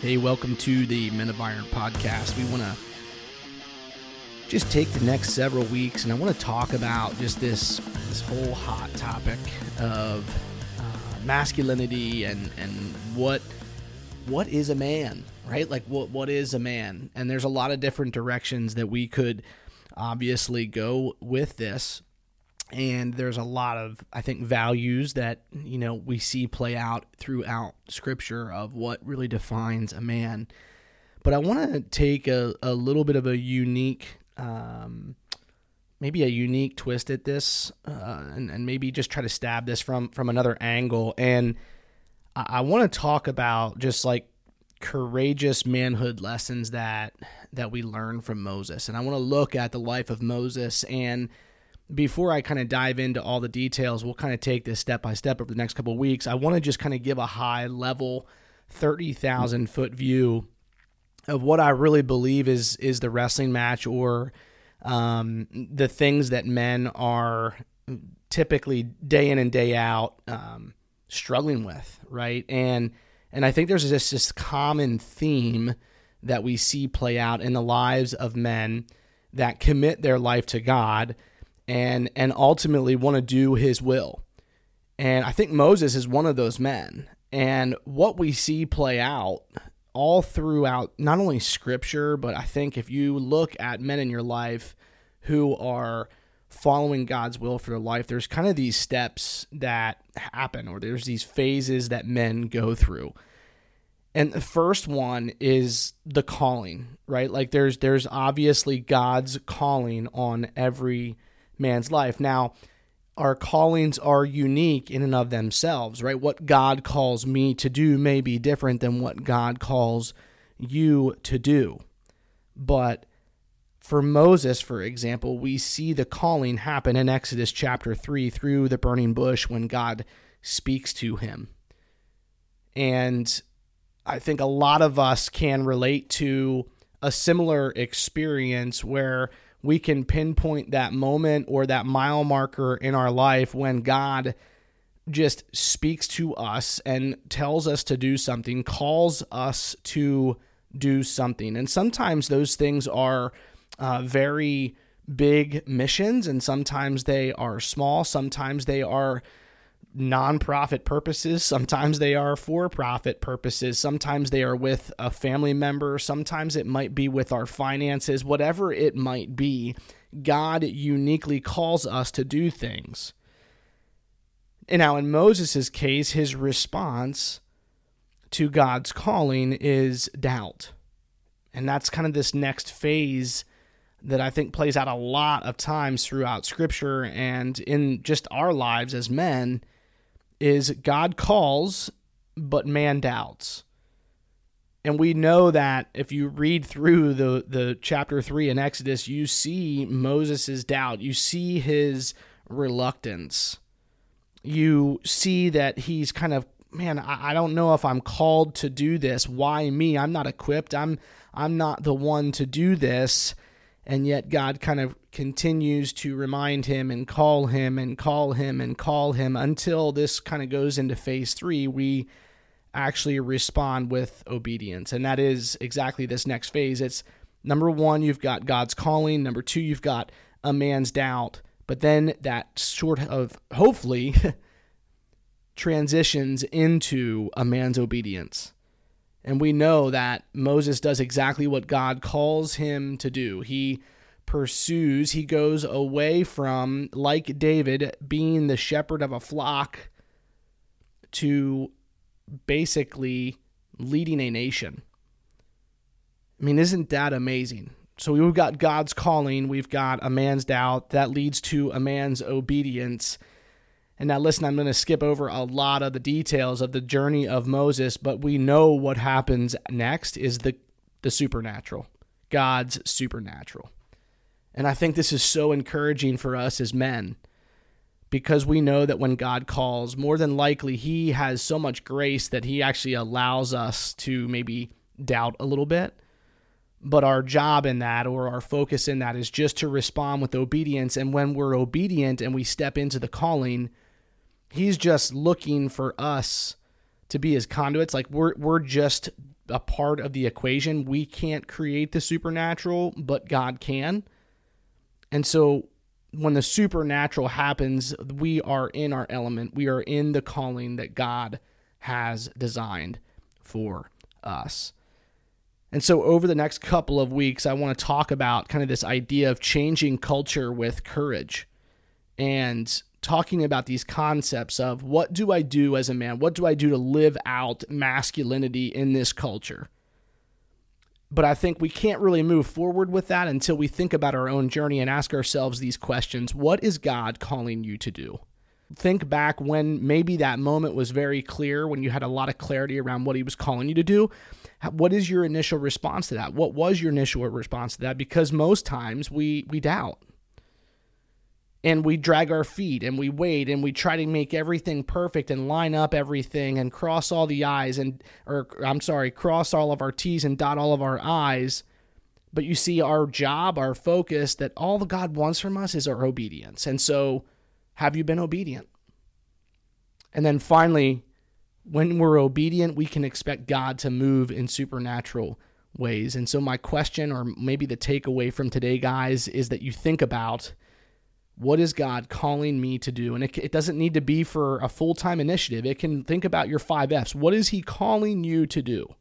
Hey, welcome to the Men of Iron podcast. We want to just take the next several weeks and I want to talk about just this this whole hot topic of uh, masculinity and and what what is a man, right? Like what what is a man? And there's a lot of different directions that we could obviously go with this and there's a lot of i think values that you know we see play out throughout scripture of what really defines a man. But i want to take a, a little bit of a unique um, maybe a unique twist at this uh, and, and maybe just try to stab this from from another angle. And i, I want to talk about just like courageous manhood lessons that that we learn from moses. And i want to look at the life of moses and before I kind of dive into all the details, we'll kind of take this step by step over the next couple weeks. I want to just kind of give a high level, thirty thousand foot view of what I really believe is is the wrestling match or um, the things that men are typically day in and day out um, struggling with, right? And and I think there's just this common theme that we see play out in the lives of men that commit their life to God and and ultimately want to do his will. And I think Moses is one of those men. And what we see play out all throughout not only scripture, but I think if you look at men in your life who are following God's will for their life, there's kind of these steps that happen, or there's these phases that men go through. And the first one is the calling, right? Like there's there's obviously God's calling on every man's life. Now, our callings are unique in and of themselves, right? What God calls me to do may be different than what God calls you to do. But for Moses, for example, we see the calling happen in Exodus chapter 3 through the burning bush when God speaks to him. And I think a lot of us can relate to a similar experience where we can pinpoint that moment or that mile marker in our life when God just speaks to us and tells us to do something, calls us to do something. And sometimes those things are uh, very big missions, and sometimes they are small, sometimes they are nonprofit purposes. Sometimes they are for profit purposes. Sometimes they are with a family member. Sometimes it might be with our finances. Whatever it might be, God uniquely calls us to do things. And now, in Moses' case, his response to God's calling is doubt. And that's kind of this next phase that I think plays out a lot of times throughout Scripture and in just our lives as men is God calls, but man doubts. And we know that if you read through the, the chapter 3 in Exodus, you see Moses' doubt. You see his reluctance. You see that he's kind of, man, I don't know if I'm called to do this. Why me? I'm not equipped. I'm I'm not the one to do this. And yet God kind of continues to remind him and call him and call him and call him until this kind of goes into phase three. We actually respond with obedience. And that is exactly this next phase. It's number one, you've got God's calling. Number two, you've got a man's doubt. But then that sort of hopefully transitions into a man's obedience. And we know that Moses does exactly what God calls him to do. He pursues, he goes away from, like David, being the shepherd of a flock to basically leading a nation. I mean, isn't that amazing? So we've got God's calling, we've got a man's doubt that leads to a man's obedience. And now, listen, I'm going to skip over a lot of the details of the journey of Moses, but we know what happens next is the, the supernatural, God's supernatural. And I think this is so encouraging for us as men because we know that when God calls, more than likely, He has so much grace that He actually allows us to maybe doubt a little bit. But our job in that or our focus in that is just to respond with obedience. And when we're obedient and we step into the calling, He's just looking for us to be his conduits. Like we're we're just a part of the equation. We can't create the supernatural, but God can. And so when the supernatural happens, we are in our element. We are in the calling that God has designed for us. And so, over the next couple of weeks, I want to talk about kind of this idea of changing culture with courage and talking about these concepts of what do I do as a man? What do I do to live out masculinity in this culture? But I think we can't really move forward with that until we think about our own journey and ask ourselves these questions What is God calling you to do? Think back when maybe that moment was very clear, when you had a lot of clarity around what He was calling you to do. What is your initial response to that? What was your initial response to that? Because most times we, we doubt and we drag our feet and we wait and we try to make everything perfect and line up everything and cross all the i's and or I'm sorry, cross all of our t's and dot all of our i's. But you see our job, our focus that all the God wants from us is our obedience. And so have you been obedient? And then finally, when we're obedient, we can expect God to move in supernatural ways. And so my question or maybe the takeaway from today guys is that you think about what is God calling me to do? And it, it doesn't need to be for a full time initiative. It can think about your five F's. What is He calling you to do?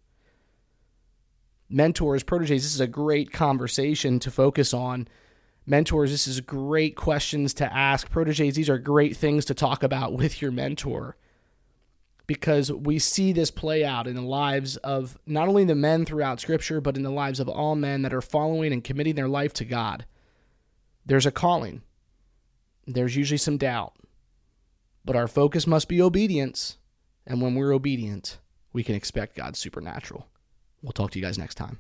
Mentors, proteges, this is a great conversation to focus on. Mentors, this is great questions to ask. Proteges, these are great things to talk about with your mentor because we see this play out in the lives of not only the men throughout Scripture, but in the lives of all men that are following and committing their life to God. There's a calling there's usually some doubt. But our focus must be obedience. And when we're obedient, we can expect God's supernatural. We'll talk to you guys next time.